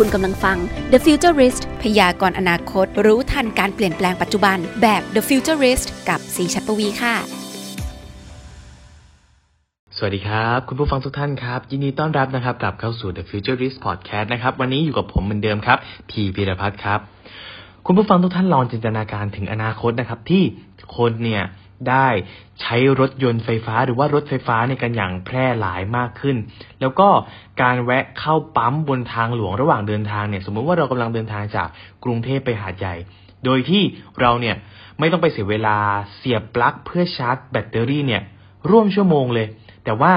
คุณกำลังฟัง The Futurist พยากรณ์อนาคต รู้ทันการเปลี่ยนแปลงปัจจุบัน แบบ The Futurist กับสีชัดปวีค่ะ สวัสดีครับ คุณผู้ฟังทุกท่านครับ ยินดีต้อนรับนะครับกลับเข้าสู่ The Futurist Podcast นะครับ วันนี้อยู่กับผมเหมือนเดิมครับพีพีรพัฒน์ครับ คุณผู้ฟังทุกท่านลองจินตนาการถึงอนาคตนะครับ ที่คนเนี่ย ได้ใช้รถยนต์ไฟฟ้าหรือว่ารถไฟฟ้าในกันอย่างแพร่หลายมากขึ้น แล้วก็การแวะเข้าปั๊มบนทางหลวงระหว่างเดินทางเนี่ย สมมติว่าเรากำลังเดินทางจากกรุงเทพไปหาดใหญ่ โดยที่เราเนี่ยไม่ต้องไปเสียเวลาเสียบปลั๊กเพื่อชาร์จแบตเตอรี่เนี่ยร่วมชั่วโมงเลย แต่ว่า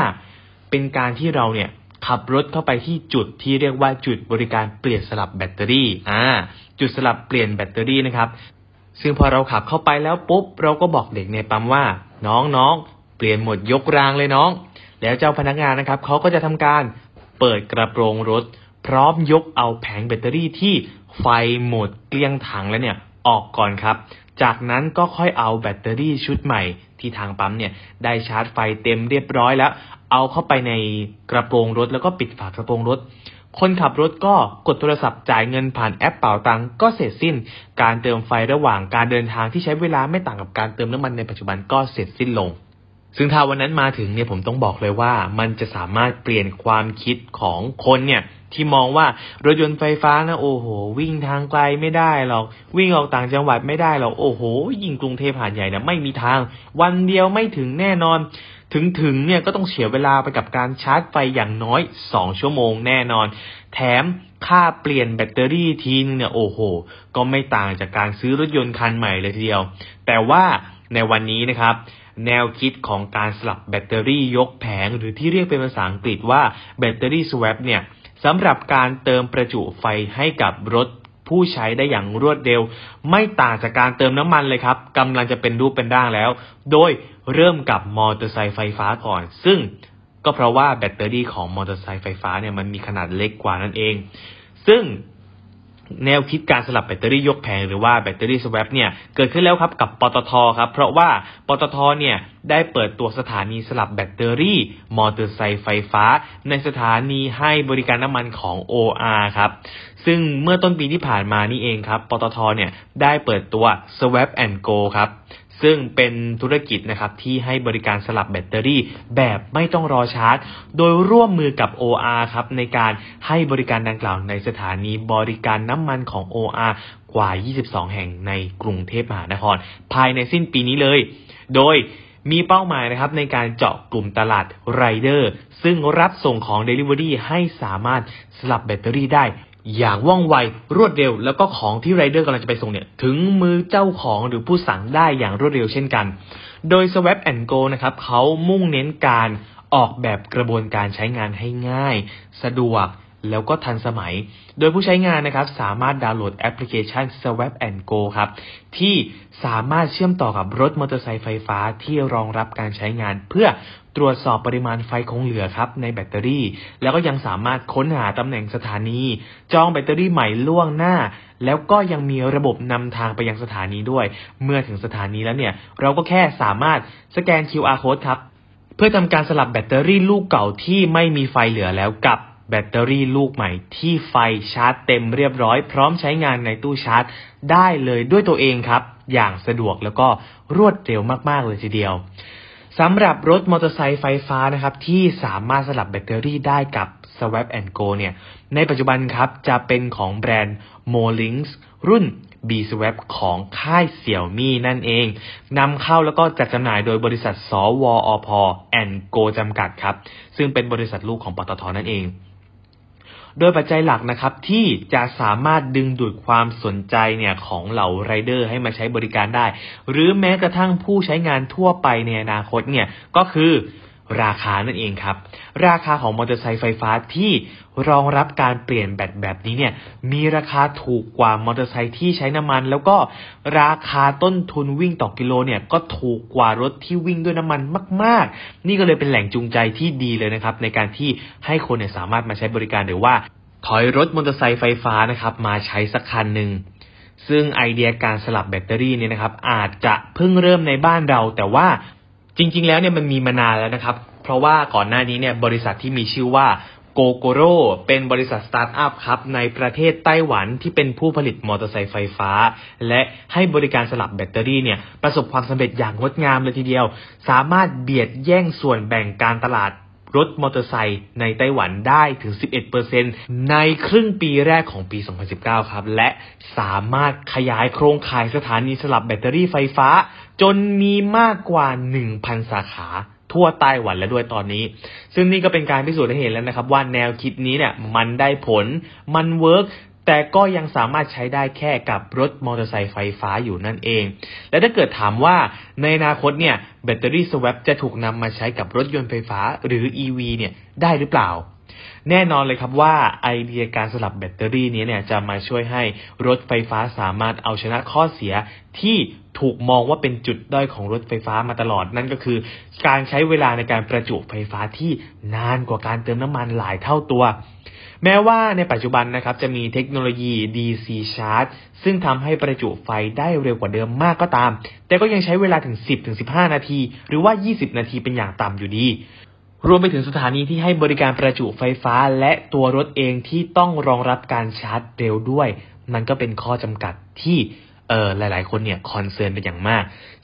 เป็นการที่เราเนี่ยขับรถเข้าไปที่จุดที่เรียกว่าจุดบริการเปลี่ยนสลับแบตเตอรี่ อ่า จุดสลับเปลี่ยนแบตเตอรี่นะครับ ซึ่งพอเราขับเข้าไปแล้วปุ๊บ เราก็บอกเด็กในปั๊มว่า น้องน้องเปลี่ยนหมดยกรางเลยน้อง แล้วเจ้าพนักงานนะครับเขาก็จะทำการเปิดกระโปรงรถ พร้อมยกเอาแผงแบตเตอรี่ที่ไฟหมดเกลี้ยงถังแล้วเนี่ยออกก่อนครับ จากนั้นก็ค่อยเอาแบตเตอรี่ชุดใหม่ที่ทางปั๊มเนี่ยได้ชาร์จไฟเต็มเรียบร้อยแล้ว เอาเข้าไปในกระโปรงรถแล้วก็ปิดฝากระโปรงรถ คนขับรถก็กดโทรศัพท์จ่ายเงินผ่านแอปเป่าตังก็เสร็จสิ้น การเติมไฟระหว่างการเดินทางที่ใช้เวลาไม่ต่างกับการเติมน้ำมันในปัจจุบันก็เสร็จสิ้นลง ซึ่งถ้าวันนั้นมาถึงเนี่ยผมต้องบอกเลยว่า มันจะสามารถเปลี่ยนความคิดของคนเนี่ยที่มองว่ารถยนต์ไฟฟ้านะโอ้โห วิ่งทางไกลไม่ได้หรอก วิ่งออกต่างจังหวัดไม่ได้หรอกโอ้โห ยิงกรุงเทพหาดใหญ่นะไม่มีทาง วันเดียวไม่ถึงแน่นอน ถึงถึงเนี่ยก็ต้องเสียเวลาไปกับการชาร์จไฟอย่างน้อย 2 ชั่วโมงแน่นอน แถมค่าเปลี่ยนแบตเตอรี่ทีนึงเนี่ยโอ้โห ก็ไม่ต่างจากการซื้อรถยนต์คันใหม่เลยทีเดียว แต่ว่าในวันนี้นะครับ แนวคิดของการสลับแบตเตอรี่ยกแผง หรือที่เรียกเป็นภาษาอังกฤษว่าแบตเตอรี่สวปเนี่ยสำหรับการเติมประจุไฟให้กับรถ ผู้ใช้ได้อย่างรวดเร็ว ไม่ต่างจากการเติมน้ำมันเลยครับกำลังจะเป็นรูปเป็นร่างแล้ว โดยเริ่มกับมอเตอร์ไซค์ไฟฟ้าก่อน ซึ่งก็เพราะว่าแบตเตอรี่ของมอเตอร์ไซค์ไฟฟ้าเนี่ยมันมีขนาดเล็กกว่านั่นเอง ซึ่ง แนวคิดการสลับแบตเตอรี่ยกแผงหรือว่า battery swap เนี่ยเกิดขึ้นแล้วครับกับปตทครับเพราะว่าปตทเนี่ยได้เปิดตัวสถานีสลับแบตเตอรี่ มอเตอร์ไซค์ไฟฟ้า ในสถานีให้บริการน้ำมันของ OR ครับซึ่งเมื่อต้นปีที่ผ่านมานี่เองครับปตทเนี่ยได้เปิดตัว Swap and Go ครับ ซึ่งเป็นธุรกิจนะครับที่ให้บริการสลับแบตเตอรี่แบบไม่ต้องรอชาร์จ โดยร่วมมือกับ OR ครับในการให้บริการดังกล่าวในสถานีบริการน้ำมันของ OR กว่า 22 แห่งในกรุงเทพมหานคร ภายในสิ้นปีนี้เลย โดยมีเป้าหมายนะครับในการเจาะกลุ่มตลาดไรเดอร์ซึ่งรับส่งของ Delivery ให้สามารถสลับแบตเตอรี่ได้ อย่างว่องไวรวดเร็ว แล้วก็ของที่ไรเดอร์กำลังจะไปส่งเนี่ย ถึงมือเจ้าของหรือผู้สั่งได้อย่างรวดเร็วเช่นกัน โดย Swap and Go นะครับเขามุ่งเน้นการออกแบบกระบวนการใช้งานให้ง่าย สะดวก แล้วก็ทันสมัย โดยผู้ใช้งานนะครับสามารถดาวน์โหลดแอปพลิเคชัน Swap and Go ครับที่สามารถเชื่อมต่อกับรถมอเตอร์ไซค์ไฟฟ้าที่รองรับการใช้งาน เพื่อตรวจสอบปริมาณไฟคงเหลือครับในแบตเตอรี่ แล้วก็ยังสามารถค้นหาตำแหน่งสถานี จองแบตเตอรี่ใหม่ล่วงหน้า แล้วก็ยังมีระบบนำทางไปยังสถานีด้วย เมื่อถึงสถานีแล้วเนี่ย เราก็แค่สามารถสแกน QR code ครับ เพื่อทำการสลับแบตเตอรี่ลูกเก่าที่ไม่มีไฟเหลือแล้วกับ แบตเตอรี่ลูกใหม่ที่ไฟชาร์จเต็มเรียบร้อย พร้อมใช้งานในตู้ชาร์จ ได้เลยด้วยตัวเองครับ อย่างสะดวกแล้วก็รวดเร็วมาก ๆ เลยทีเดียวสำหรับรถมอเตอร์ไซค์ไฟฟ้านะครับ ที่สามารถสลับแบตเตอรี่ได้กับ Swap and Go เนี่ย ในปัจจุบันครับจะเป็นของแบรนด์ Molinx รุ่น B Swap ของค่ายเสี่ยวมี่นั่นเองนำเข้าแล้วก็จัดจำหน่ายโดยบริษัทสวอพ and Go จำกัดครับ ซึ่งเป็นบริษัทลูกของปตทนั่นเอง โดยปัจจัยหลักนะครับที่จะสามารถดึงดูดความสนใจเนี่ยของเหล่าไรเดอร์ให้มาใช้บริการได้ หรือแม้กระทั่งผู้ใช้งานทั่วไปในอนาคตเนี่ยก็คือ ราคานั่นเองครับ ราคาของมอเตอร์ไซค์ไฟฟ้าที่รองรับการเปลี่ยนแบตแบบนี้เนี่ยมีราคาถูกกว่ามอเตอร์ไซค์ที่ใช้น้ำมัน แล้วก็ราคาต้นทุนวิ่งต่อกิโลเนี่ยก็ถูกกว่ารถที่วิ่งด้วยน้ำมันมาก ๆ นี่ก็เลยเป็นแหล่งจูงใจที่ดีเลยนะครับ ในการที่ให้คนเนี่ยสามารถมาใช้บริการหรือว่า ถอยรถมอเตอร์ไซค์ไฟฟ้านะครับมาใช้สักคันหนึ่งซึ่งไอเดียการสลับแบตเตอรี่เนี่ยนะครับอาจจะเพิ่งเริ่มในบ้านเรา แต่ว่า จริง ๆ แล้วเนี่ยมันมีมานานแล้วนะครับ เพราะว่าก่อนหน้านี้เนี่ยบริษัทที่มีชื่อว่า Gogoro เป็นบริษัทสตาร์ทอัพครับในประเทศไต้หวันที่เป็นผู้ผลิตมอเตอร์ไซค์ไฟฟ้า และให้บริการสลับแบตเตอรี่เนี่ยประสบความสำเร็จอย่างงดงามเลยทีเดียว สามารถเบียดแย่งส่วนแบ่งการตลาด รถมอเตอร์ไซค์ในไต้หวันได้ถึง 11%ในครึ่งปีแรกของปี 2019 ครับ และสามารถขยายโครงข่ายสถานีสลับแบตเตอรี่ไฟฟ้า จนมีมากกว่า 1,000 สาขาทั่วไต้หวันแล้วด้วยตอนนี้ ซึ่งนี่ก็เป็นการพิสูจน์ให้เห็นแล้วนะครับ ว่าแนวคิดนี้เนี่ยมันได้ผล มัน work แต่ก็ยังสามารถใช้ได้แค่กับรถมอเตอร์ไซค์ไฟฟ้าอยู่นั่นเอง และถ้าเกิดถามว่าในอนาคตเนี่ย battery swap จะถูกนำมาใช้กับรถยนต์ไฟฟ้าหรือ EV เนี่ยได้หรือเปล่าแน่นอนเลยครับว่าไอเดียการสลับแบตเตอรี่นี้เนี่ยจะมาช่วยให้รถไฟฟ้าสามารถเอาชนะข้อเสียที่ถูกมองว่าเป็นจุดด้อยของรถไฟฟ้ามาตลอดนั่นก็คือ การใช้เวลาในการประจุไฟฟ้าที่นานกว่าการเติมน้ำมันหลายเท่าตัว แม้ว่าในปัจจุบันนะครับจะมีเทคโนโลยี DC Charge ซึ่งทำให้ประจุไฟได้เร็วกว่าเดิมมากก็ตาม แต่ก็ยังใช้เวลาถึง 10-15 นาที หรือว่า 20 นาทีเป็นอย่างต่ำอยู่ดีรวมไปถึงสถานีที่ให้บริการประจุไฟฟ้าและตัวรถเองที่ต้องรองรับการชาร์จเร็วด้วย มันก็เป็นข้อจำกัดที่ เออหลาย ๆ คนเนี่ย concern เป็นอย่างมาก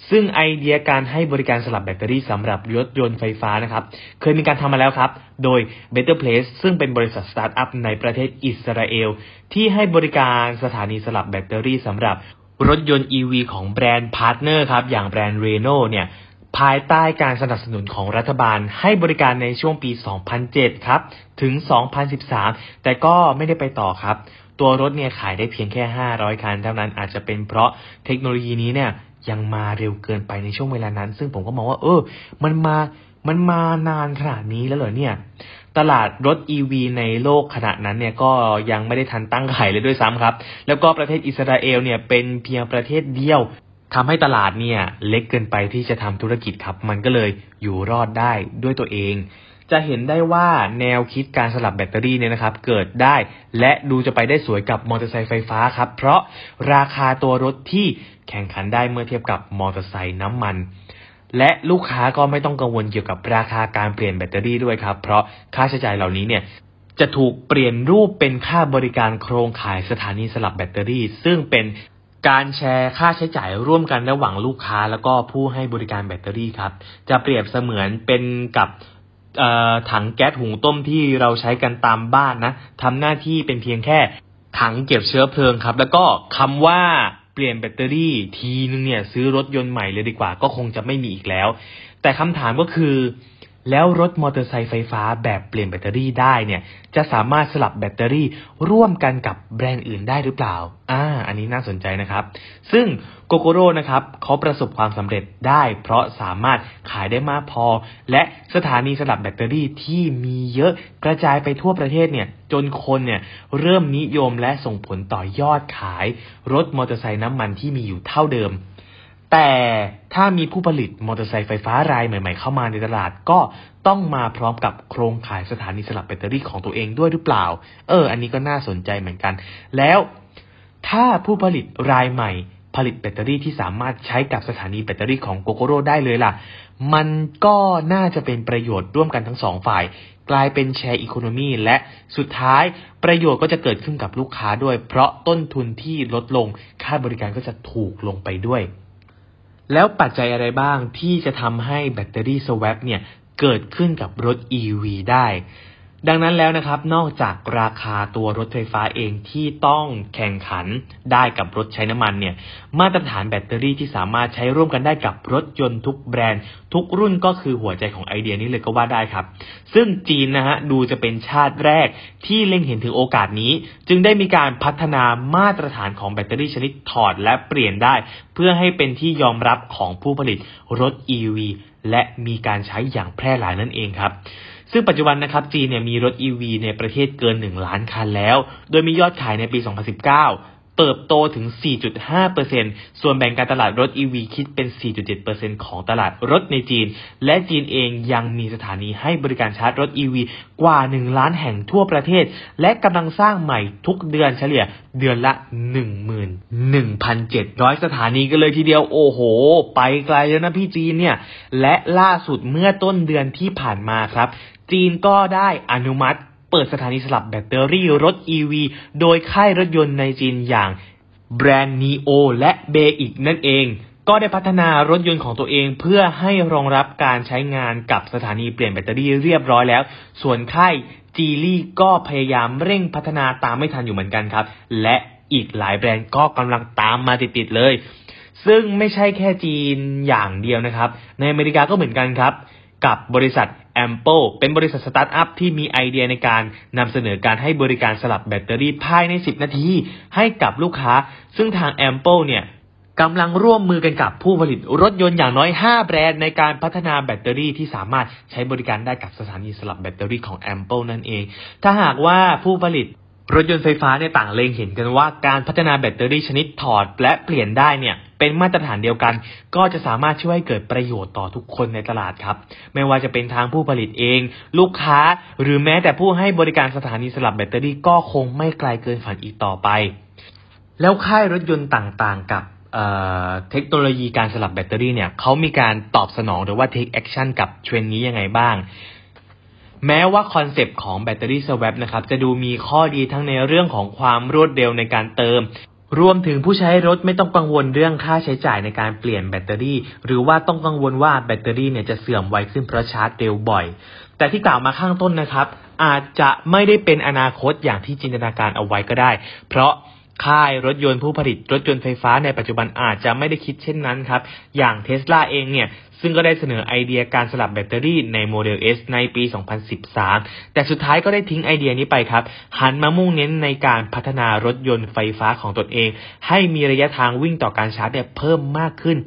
ซึ่งไอเดียการให้บริการสลับแบตเตอรี่สำหรับรถยนต์ไฟฟ้านะครับ เคยมีการทำมาแล้วครับ โดย Better Place ซึ่งเป็นบริษัทสตาร์ทอัพในประเทศอิสราเอล ที่ให้บริการสถานีสลับแบตเตอรี่สำหรับรถยนต์ EV ของแบรนด์ partner ครับ อย่างแบรนด์เรโน่เนี่ยภายใต้การสนับสนุนของรัฐบาลให้บริการในช่วงปี 2007 ครับ ถึง 2013 แต่ก็ไม่ได้ไปต่อครับ ตัวรถเนี่ยขายได้เพียงแค่ 500 คันเท่านั้นอาจจะเป็นเพราะเทคโนโลยีนี้เนี่ยยังมาเร็วเกินไปในช่วงเวลานั้น ซึ่งผมก็มองว่า เออ มันมามันมานานขนาดนี้แล้วเหรอเนี่ย ตลาดรถ EV ในโลกขณะนั้นเนี่ยก็ยังไม่ได้ทันตั้งไข่เลยด้วยซ้ำครับ แล้วก็ประเทศอิสราเอลเนี่ยเป็นเพียงประเทศเดียวทำให้ตลาดเนี่ยเล็กเกินไปที่จะทำธุรกิจครับ มันก็เลยอยู่รอดได้ด้วยตัวเอง จะเห็นได้ว่าแนวคิดการสลับแบตเตอรี่เนี่ยนะครับ เกิดได้และดูจะไปได้สวยกับมอเตอร์ไซค์ไฟฟ้าครับ เพราะราคาตัวรถที่แข่งขันได้เมื่อเทียบกับมอเตอร์ไซค์น้ำมัน และลูกค้าก็ไม่ต้องกังวลเกี่ยวกับราคาการเปลี่ยนแบตเตอรี่ด้วยครับ เพราะค่าใช้จ่ายเหล่านี้เนี่ยจะถูกเปลี่ยนรูปเป็นค่าบริการโครงข่ายสถานีสลับแบตเตอรี่ ซึ่งเป็นการแชร์ค่าใช้จ่ายร่วมกันระหว่างลูกค้าแล้วก็ผู้ให้บริการแบตเตอรี่ครับ จะเปรียบเสมือนเป็นกับ ถังแก๊สหุงต้มที่เราใช้กันตามบ้านนะทำหน้าที่เป็นเพียงแค่ถังเก็บเชื้อเพลิงครับ แล้วก็คำว่าเปลี่ยนแบตเตอรี่ทีนึงเนี่ยซื้อรถยนต์ใหม่เลยดีกว่า ก็คงจะไม่มีอีกแล้ว แต่คำถามก็คือ แล้วรถมอเตอร์ไซค์ไฟฟ้าแบบเปลี่ยนแบตเตอรี่ได้เนี่ย จะสามารถสลับแบตเตอรี่ร่วมกันกับแบรนด์อื่นได้หรือเปล่า อ่า อันนี้น่าสนใจนะครับ ซึ่ง Gogoro นะครับเขาประสบความสำเร็จได้ เพราะสามารถขายได้มากพอ และสถานีสลับแบตเตอรี่ที่มีเยอะกระจายไปทั่วประเทศเนี่ย จนคนเนี่ยเริ่มนิยมและส่งผลต่อยอดขาย รถมอเตอร์ไซค์น้ำมันที่มีอยู่เท่าเดิม แต่ถ้ามีผู้ผลิตมอเตอร์ไซค์ไฟฟ้ารายใหม่ ๆ เข้ามาในตลาดก็ต้องมาพร้อมกับโครงข่ายสถานีสลับแบตเตอรี่ของตัวเองด้วยหรือเปล่า เออ อันนี้ก็น่าสนใจเหมือนกัน แล้วถ้าผู้ผลิตรายใหม่ ผลิตแบตเตอรี่ที่สามารถใช้กับสถานีแบตเตอรี่ของ Gogoro ได้เลยล่ะ มันก็น่าจะเป็นประโยชน์ร่วมกันทั้งสองฝ่าย กลายเป็น share economy และสุดท้ายประโยชน์ก็จะเกิดขึ้นกับลูกค้าด้วย เพราะต้นทุนที่ลดลงค่าบริการก็จะถูกลงไปด้วย แล้วปัจจัยอะไรบ้างที่จะทำให้แบตเตอรี่สวปเนี่ยเกิดขึ้นกับรถ EV ได้ ดังนั้นแล้วนะครับ นอกจากราคาตัวรถไฟฟ้าเองที่ต้องแข่งขันได้กับรถใช้น้ำมันเนี่ย มาตรฐานแบตเตอรี่ที่สามารถใช้ร่วมกันได้กับรถยนต์ทุกแบรนด์ ทุกรุ่นก็คือหัวใจของไอเดียนี้เลยก็ว่าได้ครับ ซึ่งจีนนะฮะดูจะเป็นชาติแรกที่เล็งเห็นถึงโอกาสนี้ จึงได้มีการพัฒนามาตรฐานของแบตเตอรี่ชนิดถอดและเปลี่ยนได้ เพื่อให้เป็นที่ยอมรับของผู้ผลิตรถ EV และมีการใช้อย่างแพร่หลายนั่นเองครับ ซึ่งปัจจุบันนะครับจีนเนี่ยมีรถ EV ในประเทศเกิน 1 ล้านคันแล้ว โดยมียอดขายในปี 2019เติบโตถึง 4.5%ส่วนแบ่งการตลาดรถ EV คิดเป็น 4.7%ของตลาดรถในจีน และจีนเองยังมีสถานีให้บริการชาร์จรถ EV กว่า 1 ล้านแห่งทั่วประเทศ และกำลังสร้างใหม่ทุกเดือนเฉลี่ยเดือนละ 11,700 สถานีกันเลยทีเดียว โอ้โห ไปไกลแล้วนะพี่จีนเนี่ย และล่าสุดเมื่อต้นเดือนที่ผ่านมาครับ จีนก็ได้อนุมัติ เปิดสถานีสลับแบตเตอรี่รถ EV โดยค่ายรถยนต์ในจีนอย่างแบรนด์ NIO และเบอีกนั่นเอง ก็ได้พัฒนารถยนต์ของตัวเองเพื่อให้รองรับการใช้งานกับสถานีเปลี่ยนแบตเตอรี่เรียบร้อยแล้ว ส่วนค่าย Geely ก็พยายามเร่งพัฒนาตามให้ทันอยู่เหมือนกันครับ และอีกหลายแบรนด์ก็กำลังตามมาติดๆเลย ซึ่งไม่ใช่แค่จีนอย่างเดียวนะครับ ในอเมริกาก็เหมือนกันครับ กับบริษัท Ample เป็นบริษัทสตาร์ทอัพที่มีไอเดียในการนำเสนอการให้บริการสลับแบตเตอรี่ภายใน 10 นาที ให้กับลูกค้า ซึ่งทาง Ample เนี่ยกำลังร่วมมือกันกับผู้ผลิตรถยนต์อย่างน้อย 5 แบรนด์ในการพัฒนาแบตเตอรี่ที่สามารถใช้บริการได้กับสถานีสลับแบตเตอรี่ของ Ample นั่นเอง ถ้าหากว่าผู้ผลิตรถยนต์ไฟฟ้าเนี่ยต่างเล็งเห็นกันว่าการพัฒนาแบตเตอรี่ชนิดถอดและเปลี่ยนได้เนี่ย เป็นมาตรฐานเดียวกัน ก็จะสามารถช่วยให้เกิดประโยชน์ต่อทุกคนในตลาดครับ ไม่ว่าจะเป็นทางผู้ผลิตเอง ลูกค้า หรือแม้แต่ผู้ให้บริการสถานีสลับแบตเตอรี่ก็คงไม่ไกลเกินฝันอีกต่อไป แล้วค่ายรถยนต์ต่างๆ กับเทคโนโลยีการสลับแบตเตอรี่เนี่ยเขามีการตอบสนองหรือว่า take action กับเทรนด์นี้ยังไงบ้างแม้ว่าคอนเซปต์ของแบตเตอรี่สว a ปนะครับจะดูมีข้อดีทั้งในเรื่องของความรวดเร็วในการเติม รวมถึงผู้ใช้รถไม่ต้องกังวลเรื่องค่าใช้จ่ายในการเปลี่ยนแบตเตอรี่ หรือว่าต้องกังวลว่าแบตเตอรี่เนี่ยจะเสื่อมไวขึ้นเพราะชาร์จเร็วบ่อย แต่ที่กล่าวมาข้างต้นนะครับ อาจจะไม่ได้เป็นอนาคตอย่างที่จินตนาการเอาไว้ก็ได้ เพราะค่ายรถยนต์ผู้ผลิตรถยนต์ไฟฟ้าในปัจจุบันอาจจะไม่ได้คิดเช่นนั้นครับ อย่างเทสลาเองเนี่ย ซึ่งก็ได้เสนอไอเดียการสลับแบตเตอรี่ในโมเดล S ในปี 2013 แต่สุดท้ายก็ได้ทิ้งไอเดียนี้ไปครับ หันมามุ่งเน้นในการพัฒนารถยนต์ไฟฟ้าของตนเอง ให้มีระยะทางวิ่งต่อการชาร์จเนี่ยเพิ่มมากขึ้น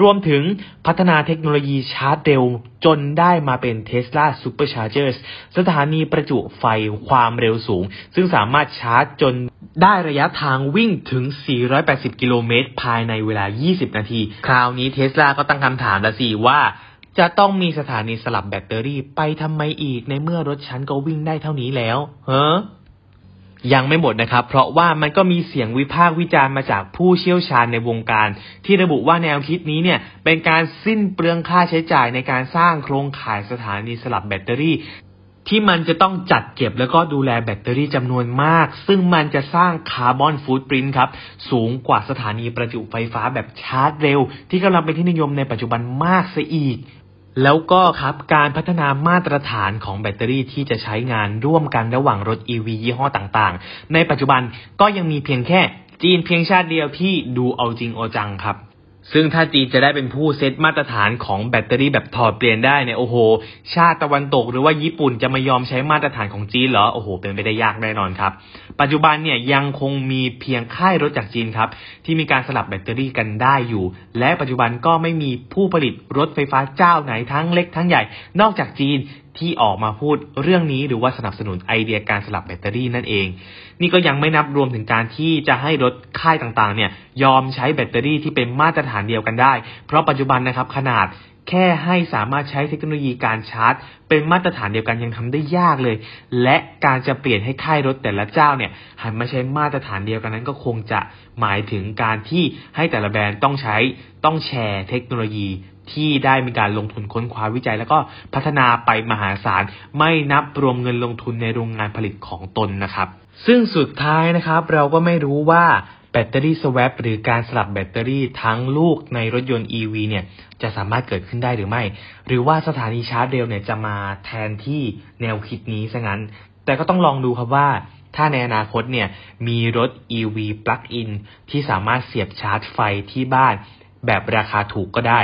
รวมถึงพัฒนาเทคโนโลยีชาร์จเร็ว จนได้มาเป็น Tesla Superchargers สถานีประจุไฟความเร็วสูง ซึ่งสามารถชาร์จจนได้ระยะทางวิ่งถึง 480 กิโลเมตร ภายในเวลา 20 นาที คราวนี้เทสลาก็ตั้งคำถามละสิว่าจะต้องมีสถานีสลับแบตเตอรี่ไปทำไมอีกในเมื่อรถฉันก็วิ่งได้เท่านี้แล้ว เฮ้ ยังไม่หมดนะครับ เพราะว่ามันก็มีเสียงวิพากษ์วิจารณ์มาจากผู้เชี่ยวชาญในวงการ ที่ระบุว่าแนวคิดนี้เนี่ยเป็นการสิ้นเปลืองค่าใช้จ่ายในการสร้างโครงข่ายสถานีสลับแบตเตอรี่ ที่มันจะต้องจัดเก็บแล้วก็ดูแลแบตเตอรี่จำนวนมาก ซึ่งมันจะสร้าง carbon footprint ครับ สูงกว่าสถานีประจุไฟฟ้าแบบชาร์จเร็ว ที่กำลังเป็นที่นิยมในปัจจุบันมากซะอีก แล้วก็ครับการพัฒนามาตรฐานของแบตเตอรี่ที่จะใช้งานร่วมกันระหว่างรถ EV ยี่ห้อต่างๆ ในปัจจุบันก็ยังมีเพียงแค่จีนเพียงชาติเดียวที่ดูเอาจริงเอาจังครับ ซึ่งถ้าจีนจะได้เป็นผู้เซตมาตรฐานของแบตเตอรี่แบบถอดเปลี่ยนได้เนี่ยโอ้โห ชาติตะวันตกหรือว่าญี่ปุ่นจะไม่ยอมใช้มาตรฐานของจีนเหรอโอ้โห เป็นไปได้ยากแน่นอนครับ ปัจจุบันเนี่ยยังคงมีเพียงค่ายรถจากจีนครับ ที่มีการสลับแบตเตอรี่กันได้อยู่ และปัจจุบันก็ไม่มีผู้ผลิตรถไฟฟ้าเจ้าไหนทั้งเล็กทั้งใหญ่ นอกจากจีน ที่ออกมาพูดเรื่องนี้หรือว่าสนับสนุนไอเดียการสลับแบตเตอรี่นั่นเอง นี่ก็ยังไม่นับรวมถึงการที่จะให้รถค่ายต่างๆเนี่ยยอมใช้แบตเตอรี่ที่เป็นมาตรฐานเดียวกันได้ เพราะปัจจุบันนะครับขนาดแค่ให้สามารถใช้เทคโนโลยีการชาร์จ เป็นมาตรฐานเดียวกันยังทำได้ยากเลย และการจะเปลี่ยนให้ค่ายรถแต่ละเจ้าเนี่ยหันมาใช้มาตรฐานเดียวกันนั้นก็คงจะหมายถึงการที่ให้แต่ละแบรนด์ต้องใช้ต้องแชร์เทคโนโลยี ที่ได้มีการลงทุนค้นคว้าวิจัย แล้วก็พัฒนาไปมหาศาล ไม่นับรวมเงินลงทุนในโรงงานผลิตของตนนะครับ ซึ่งสุดท้ายนะครับเราก็ไม่รู้ว่าแบตเตอรี่สวปหรือการสลับแบตเตอรี่ทั้งลูกในรถยนต์ EV เนี่ยจะสามารถเกิดขึ้นได้หรือไม่ หรือว่าสถานีชาร์จเร็วเนี่ยจะมาแทนที่แนวคิดนี้ซะงั้น แต่ก็ต้องลองดูครับว่าถ้าในอนาคตเนี่ยมีรถ EV plug-in ที่สามารถเสียบชาร์จไฟที่บ้าน แบบราคาถูกก็ได้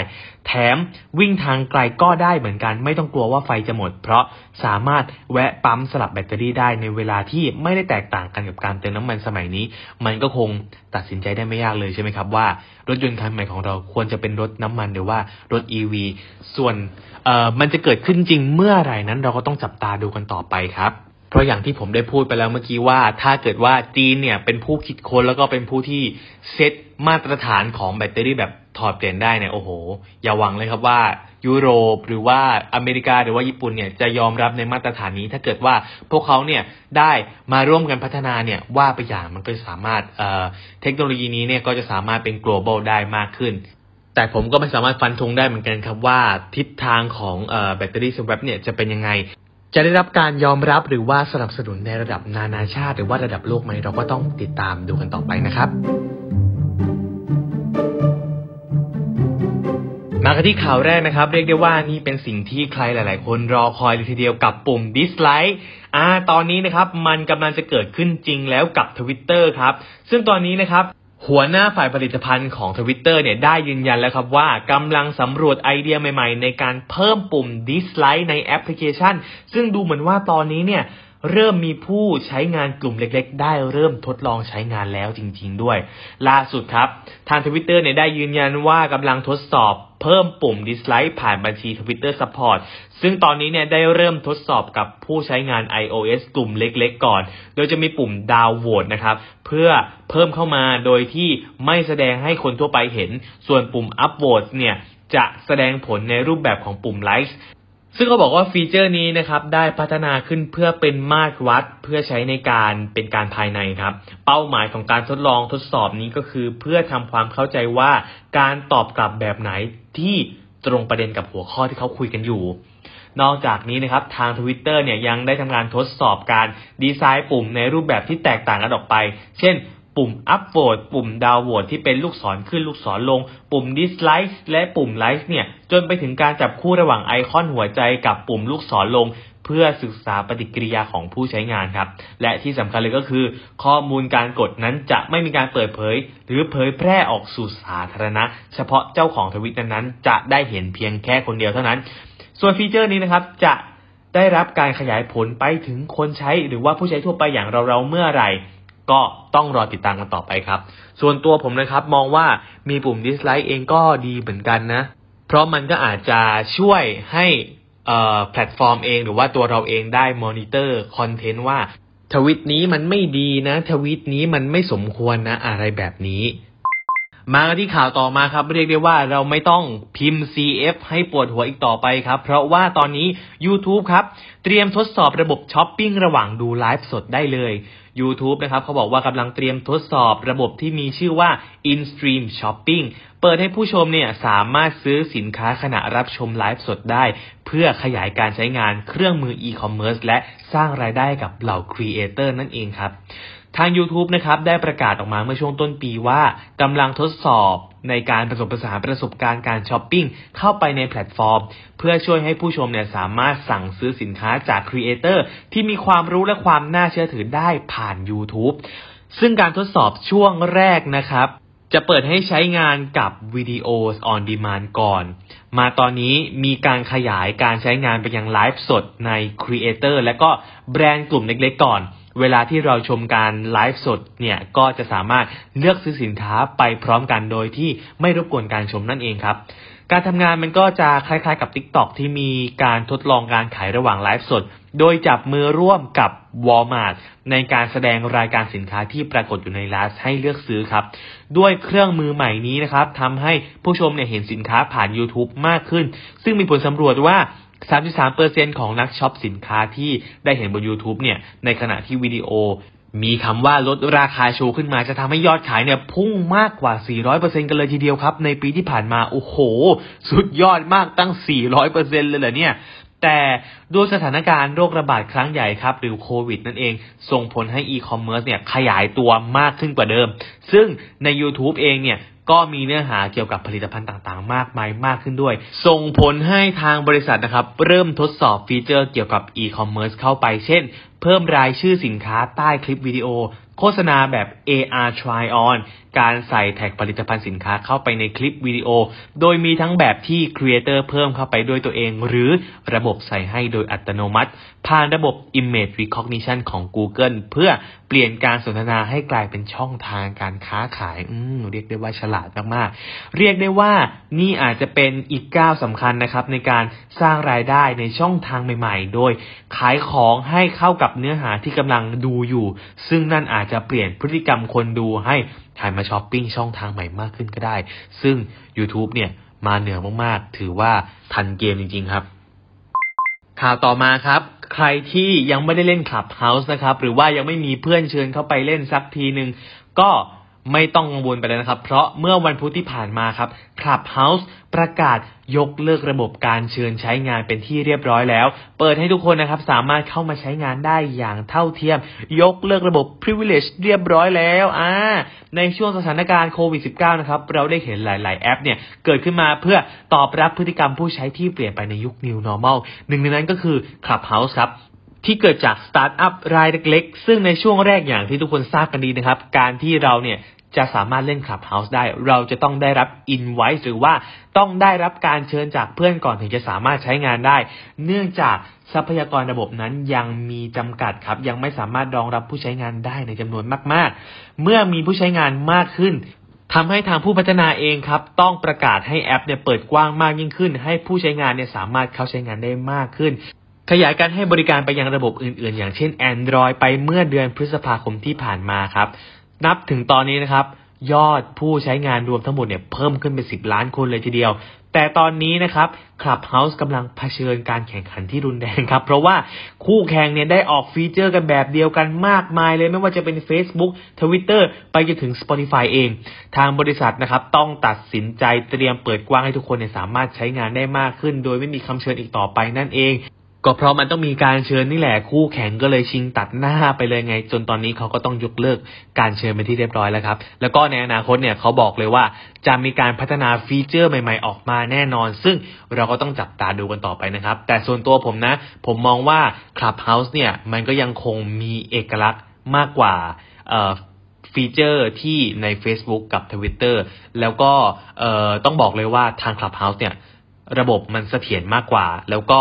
แถมวิ่งทางไกลก็ได้เหมือนกัน ไม่ต้องกลัวว่าไฟจะหมด เพราะสามารถแวะปั๊มสลับแบตเตอรี่ได้ในเวลาที่ไม่ได้แตกต่างกันกับการเติมน้ำมันสมัยนี้ มันก็คงตัดสินใจได้ไม่ยากเลยใช่ไหมครับว่า รถยนต์คันใหม่ของเราควรจะเป็นรถน้ำมันหรือว่ารถ EV ส่วนมันจะเกิดขึ้นจริงเมื่อไหร่นั้นเราก็ต้องจับตาดูกันต่อไปครับ เพราะอย่างที่ผมได้พูดไปแล้วเมื่อกี้ว่าถ้าเกิดว่าจีนเนี่ยเป็นผู้คิดค้นแล้วก็เป็นผู้ที่เซตมาตรฐานของแบตเตอรี่แบบถอดเปลี่ยนได้เนี่ยโอ้โห อย่าหวังเลยครับว่ายุโรปหรือว่าอเมริกาหรือว่าญี่ปุ่นเนี่ยจะยอมรับในมาตรฐานนี้ ถ้าเกิดว่าพวกเขาเนี่ยได้มาร่วมกันพัฒนาเนี่ยว่าไปอย่างมันก็สามารถเอ่อเทคโนโลยีนี้เนี่ยก็จะสามารถเป็น global ได้มากขึ้น แต่ผมก็ไม่สามารถฟันธงได้เหมือนกันครับว่าทิศทางของแบตเตอรี่สวปเนี่ยจะเป็นยังไง จะได้รับการยอมรับหรือว่าสนับสนุนในระดับนานาชาติ หรือว่าระดับโลกไหมเราก็ต้องติดตามดูกันต่อไปนะครับ มากันที่ข่าวแรกนะครับ เรียกได้ว่านี่เป็นสิ่งที่ใครหลาย ๆ คนรอคอยเลยทีเดียวกับปุ่ม dislike อ่า ตอนนี้นะครับมันกำลังจะเกิดขึ้นจริงแล้วกับ Twitter ครับ ซึ่งตอนนี้นะครับ หัวหน้าฝ่ายผลิตภัณฑ์ของทวิตเตอร์เนี่ยได้ยืนยันแล้วครับว่ากำลังสำรวจไอเดียใหม่ๆ ในการเพิ่มปุ่ม dislike ในแอปพลิเคชัน ซึ่งดูเหมือนว่าตอนนี้เนี่ยเริ่มมีผู้ใช้งานกลุ่มเล็กๆ ได้เริ่มทดลองใช้งานแล้วจริง ๆ ด้วย ล่าสุดครับ ทางทวิตเตอร์เนี่ยได้ยืนยันว่ากำลังทดสอบ เพิ่มปุ่ม dislike ผ่านบัญชี Twitter Support ซึ่งตอนนี้เนี่ยได้เริ่มทดสอบกับผู้ใช้งาน iOS กลุ่มเล็กๆ ก่อน โดยจะมีปุ่มดาวโหวตนะครับ เพื่อเพิ่มเข้ามาโดยที่ไม่แสดงให้คนทั่วไปเห็น ส่วนปุ่ม up vote เนี่ยจะแสดงผลในรูปแบบของปุ่ม Like ซึ่งเขาบอกว่าฟีเจอร์นี้นะครับได้พัฒนาขึ้นเพื่อเป็นมาตรวัดเพื่อใช้ในการเป็นการภายในครับ เป้าหมายของการทดลองทดสอบนี้ก็คือ เพื่อทำความเข้าใจว่าการตอบกลับแบบไหนที่ตรงประเด็นกับหัวข้อที่เขาคุยกันอยู่ นอกจากนี้นะครับทาง Twitter เนี่ยยังได้ทำการทดสอบการดีไซน์ปุ่มในรูปแบบที่แตกต่างกันออกไป เช่น ปุ่ม up vote ปุ่ม down vote ที่เป็นลูกศรขึ้นลูกศรลง ปุ่ม dislike และปุ่ม like เนี่ย จนไปถึงการจับคู่ระหว่างไอคอนหัวใจกับปุ่มลูกศรลง เพื่อศึกษาปฏิกิริยาของผู้ใช้งานครับ และที่สำคัญเลยก็คือ ข้อมูลการกดนั้นจะไม่มีการเปิดเผย หรือเผยแพร่ออกสู่สาธารณะ เฉพาะเจ้าของทวิตนั้นๆจะได้เห็นเพียงแค่คนเดียวเท่านั้น ส่วนฟีเจอร์นี้นะครับจะได้รับการขยายผลไปถึงคนใช้หรือว่าผู้ใช้ทั่วไปอย่างเราๆเมื่อไหร่ ก็ต้องรอติดตามกันต่อไปครับ ส่วนตัวผมนะครับมองว่ามีปุ่ม dislike เองก็ดีเหมือนกันนะ เพราะมันก็อาจจะช่วยให้แพลตฟอร์มเองหรือว่าตัวเราเองได้มอนิเตอร์คอนเทนต์ว่าทวิตนี้มันไม่ดีนะ ทวิตนี้มันไม่สมควรนะอะไรแบบนี้ มาที่ข่าวต่อมาครับ เรียกได้ว่าเราไม่ต้องพิมพ์ CF ให้ปวดหัวอีกต่อไปครับ เพราะว่าตอนนี้ YouTube ครับ เตรียมทดสอบระบบช้อปปิ้งระหว่างดูไลฟ์สดได้เลย YouTube นะครับเขาบอกว่ากำลังเตรียมทดสอบระบบที่มีชื่อว่า InStream Shopping เปิดให้ผู้ชมเนี่ยสามารถซื้อสินค้าขณะรับชมไลฟ์สดได้ เพื่อขยายการใช้งานเครื่องมือ e-commerce และสร้างรายได้กับเหล่าครีเอเตอร์นั่นเองครับ ทาง YouTube นะครับได้ประกาศออกมาเมื่อช่วงต้นปีว่ากำลังทดสอบในการผสมผสานประสบการณ์การช้อปปิ้งเข้าไปในแพลตฟอร์ม เพื่อช่วยให้ผู้ชมเนี่ยสามารถสั่งซื้อสินค้าจากครีเอเตอร์ที่มีความรู้และความน่าเชื่อถือได้ผ่าน YouTube ซึ่งการทดสอบช่วงแรกนะครับ จะเปิดให้ใช้งานกับวิดีโอ on demand ก่อน มาตอนนี้มีการขยายการใช้งานไปยังไลฟ์สดในครีเอเตอร์และก็แบรนด์กลุ่มเล็กๆก่อน เวลาที่เราชมการไลฟ์สดเนี่ยก็จะสามารถเลือกซื้อสินค้าไปพร้อมกันโดยที่ไม่รบกวนการชมนั่นเองครับ การทำงานมันก็จะคล้ายๆกับ TikTok ที่มีการทดลองการขายระหว่างไลฟ์สด โดยจับมือร่วมกับ Walmart ในการแสดงรายการสินค้าที่ปรากฏอยู่ในไลฟ์ให้เลือกซื้อครับ ด้วยเครื่องมือใหม่นี้นะครับทำให้ผู้ชมเนี่ยเห็นสินค้าผ่าน YouTube มากขึ้น ซึ่งมีผลสำรวจว่า 33%ของนักช็อปสินค้าที่ได้เห็นบน YouTube เนี่ย ในขณะที่วิดีโอมีคำว่าลดราคาโชว์ขึ้นมาจะทำให้ยอดขายเนี่ยพุ่งมากกว่า 400%กันเลยทีเดียวครับ ในปีที่ผ่านมา โอ้โห สุดยอดมากตั้ง 400%เลยเหรอเนี่ย แต่ด้วยสถานการณ์โรคระบาดครั้งใหญ่ครับ หรือโควิดนั่นเอง ส่งผลให้อีคอมเมิร์ซเนี่ยขยายตัวมากขึ้นกว่าเดิม ซึ่งใน YouTube เองเนี่ย ก็มีเนื้อหาเกี่ยวกับผลิตภัณฑ์ต่างๆ มากมายมากขึ้นด้วย ส่งผลให้ทางบริษัทนะครับ เริ่มทดสอบฟีเจอร์เกี่ยวกับอีคอมเมิร์ซเข้าไป เช่น เพิ่มรายชื่อสินค้าใต้คลิปวิดีโอ โฆษณาแบบ AR try on การใส่ tag ผลิตภัณฑ์สินค้าเข้าไปในคลิปวิดีโอ โดยมีทั้งแบบที่ครีเอเตอร์เพิ่มเข้าไปด้วยตัวเอง หรือระบบใส่ให้โดยอัตโนมัติ ผ่านระบบ Image Recognition ของ Google เพื่อเปลี่ยนการสนทนาให้กลายเป็นช่องทางการค้าขาย อืมเรียกได้ว่าฉลาดมากๆ เรียกได้ว่านี่อาจจะเป็นอีกก้าวสำคัญนะครับในการสร้างรายได้ในช่องทางใหม่ๆ โดยขายของให้เข้ากับเนื้อหาที่กำลังดูอยู่ ซึ่งนั่นอาจจะเปลี่ยนพฤติกรรมคนดูให้ หันมาช้อปปิ้งช่องทางใหม่มากขึ้นก็ได้ ซึ่ง YouTube เนี่ยมาเหนือมากๆ ถือว่าทันเกมจริงๆครับ ข่าวต่อมาครับ ใครที่ยังไม่ได้เล่น Clubhouse นะครับ หรือว่ายังไม่มีเพื่อนเชิญเข้าไปเล่นสักทีหนึ่งก็ ไม่ต้องกังวลไปเลยนะครับ เพราะเมื่อวันพุธที่ผ่านมาครับ Clubhouse ประกาศยกเลิกระบบการเชิญใช้งานเป็นที่เรียบร้อยแล้ว เปิดให้ทุกคนนะครับสามารถเข้ามาใช้งานได้อย่างเท่าเทียม ยกเลิกระบบ privilege เรียบร้อยแล้วอ่าในช่วงสถานการณ์โควิด -19 นะครับ เราได้เห็นหลาย ๆ แอปเนี่ย เกิดขึ้นมาเพื่อตอบรับพฤติกรรมผู้ใช้ที่เปลี่ยนไปในยุค new normal หนึ่งในนั้นก็คือ Clubhouse ครับ ที่เกิดจากสตาร์ทอัพรายเล็กๆ ซึ่งในช่วงแรกอย่างที่ทุกคนทราบกันดีนะครับ การที่เราเนี่ยจะสามารถเล่น Clubhouse ได้ เราจะต้องได้รับ invite หรือว่าต้องได้รับการเชิญจากเพื่อนก่อนถึงจะสามารถใช้งานได้ เนื่องจากทรัพยากรระบบนั้นยังมีจำกัดครับ ยังไม่สามารถรองรับผู้ใช้งานได้ในจำนวนมาก ๆ เมื่อมีผู้ใช้งานมากขึ้นทำให้ทางผู้พัฒนาเองครับ ต้องประกาศให้แอปเนี่ยเปิดกว้างมากยิ่งขึ้น ให้ผู้ใช้งานเนี่ยสามารถเข้าใช้งานได้มากขึ้น ขยายการให้บริการไปยังระบบอื่นๆ อย่างเช่น Android ไปเมื่อเดือนพฤษภาคมที่ผ่านมาครับ นับถึงตอนนี้นะครับ ยอดผู้ใช้งานรวมทั้งหมดเนี่ยเพิ่มขึ้นเป็น 10 ล้านคนเลยทีเดียว แต่ตอนนี้นะครับ Clubhouse กำลังเผชิญการแข่งขันที่รุนแรงครับ เพราะว่าคู่แข่งเนี่ยได้ออกฟีเจอร์กันแบบเดียวกันมากมายเลยไม่ว่าจะเป็น Facebook Twitter ไปจนถึง Spotify เอง ทางบริษัทนะครับต้องตัดสินใจเตรียมเปิดกว้างให้ทุกคนเนี่ยสามารถใช้งานได้มากขึ้น โดยไม่มีคำเชิญอีกต่อไปนั่นเอง ก็เพราะมันต้องมีการเชิญนี่แหละคู่แข่งก็เลยชิงตัดหน้าไปเลยไง จนตอนนี้เขาก็ต้องยกเลิกการเชิญเป็นที่เรียบร้อยแล้วครับ แล้วก็ในอนาคตเนี่ยเขาบอกเลยว่าจะมีการพัฒนาฟีเจอร์ใหม่ๆออกมาแน่นอน ซึ่งเราก็ต้องจับตาดูกันต่อไปนะครับ แต่ส่วนตัวผมนะ ผมมองว่า Clubhouse เนี่ยมันก็ยังคงมีเอกลักษณ์มากกว่าฟีเจอร์ที่ใน Facebook กับ Twitter แล้วก็ต้องบอกเลยว่าทาง Clubhouse เนี่ย ระบบมันเสถียรมากกว่า แล้วก็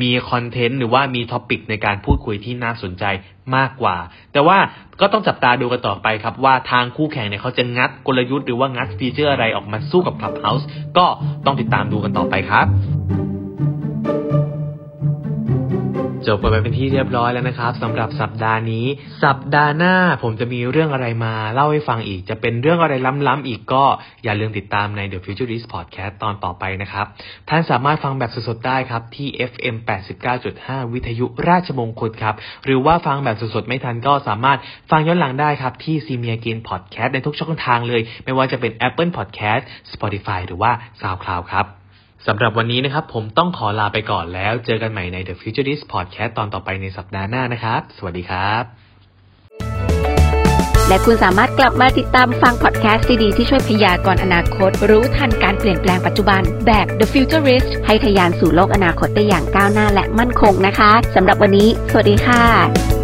มีคอนเทนต์หรือว่ามีท็อปิกในการพูดคุยที่น่าสนใจมากกว่า แต่ว่าก็ต้องจับตาดูกันต่อไปครับ ว่าทางคู่แข่งเนี่ยเขาจะงัดกลยุทธ์หรือว่างัดฟีเจอร์อะไรออกมาสู้กับ Clubhouse ก็ต้องติดตามดูกันต่อไปครับ จบไปเป็นที่เรียบร้อยแล้วนะครับสำหรับสัปดาห์นี้ สัปดาห์หน้าผมจะมีเรื่องอะไรมาเล่าให้ฟังอีก จะเป็นเรื่องอะไรล้ำๆอีกก็อย่าลืมติดตามใน The Futurist Podcast ตอนต่อไปนะครับ ท่านสามารถฟังแบบสดๆได้ครับ ที่ FM 89.5 วิทยุราชมงคลครับ หรือว่าฟังแบบสดๆไม่ทันก็สามารถฟังย้อนหลังได้ครับ ที่ c m e a g a i n Podcast ในทุกช่องทางเลย ไม่ว่าจะเป็น Apple Podcast Spotify หรือว่า SoundCloud ครับ สำหรับวันนี้นะครับ ผมต้องขอลาไปก่อนแล้ว เจอกันใหม่ใน The Futurist Podcast ตอนต่อไปในสัปดาห์หน้านะครับ สวัสดีครับ และคุณสามารถกลับมาติดตามฟังพอดแคสต์ดีๆที่ช่วยพยากรณ์อนาคต รู้ทันการเปลี่ยนแปลงปัจจุบันแบบ The Futurist ให้ทะยานสู่โลกอนาคตได้อย่างก้าวหน้าและมั่นคงนะคะสำหรับวันนี้ สวัสดีค่ะ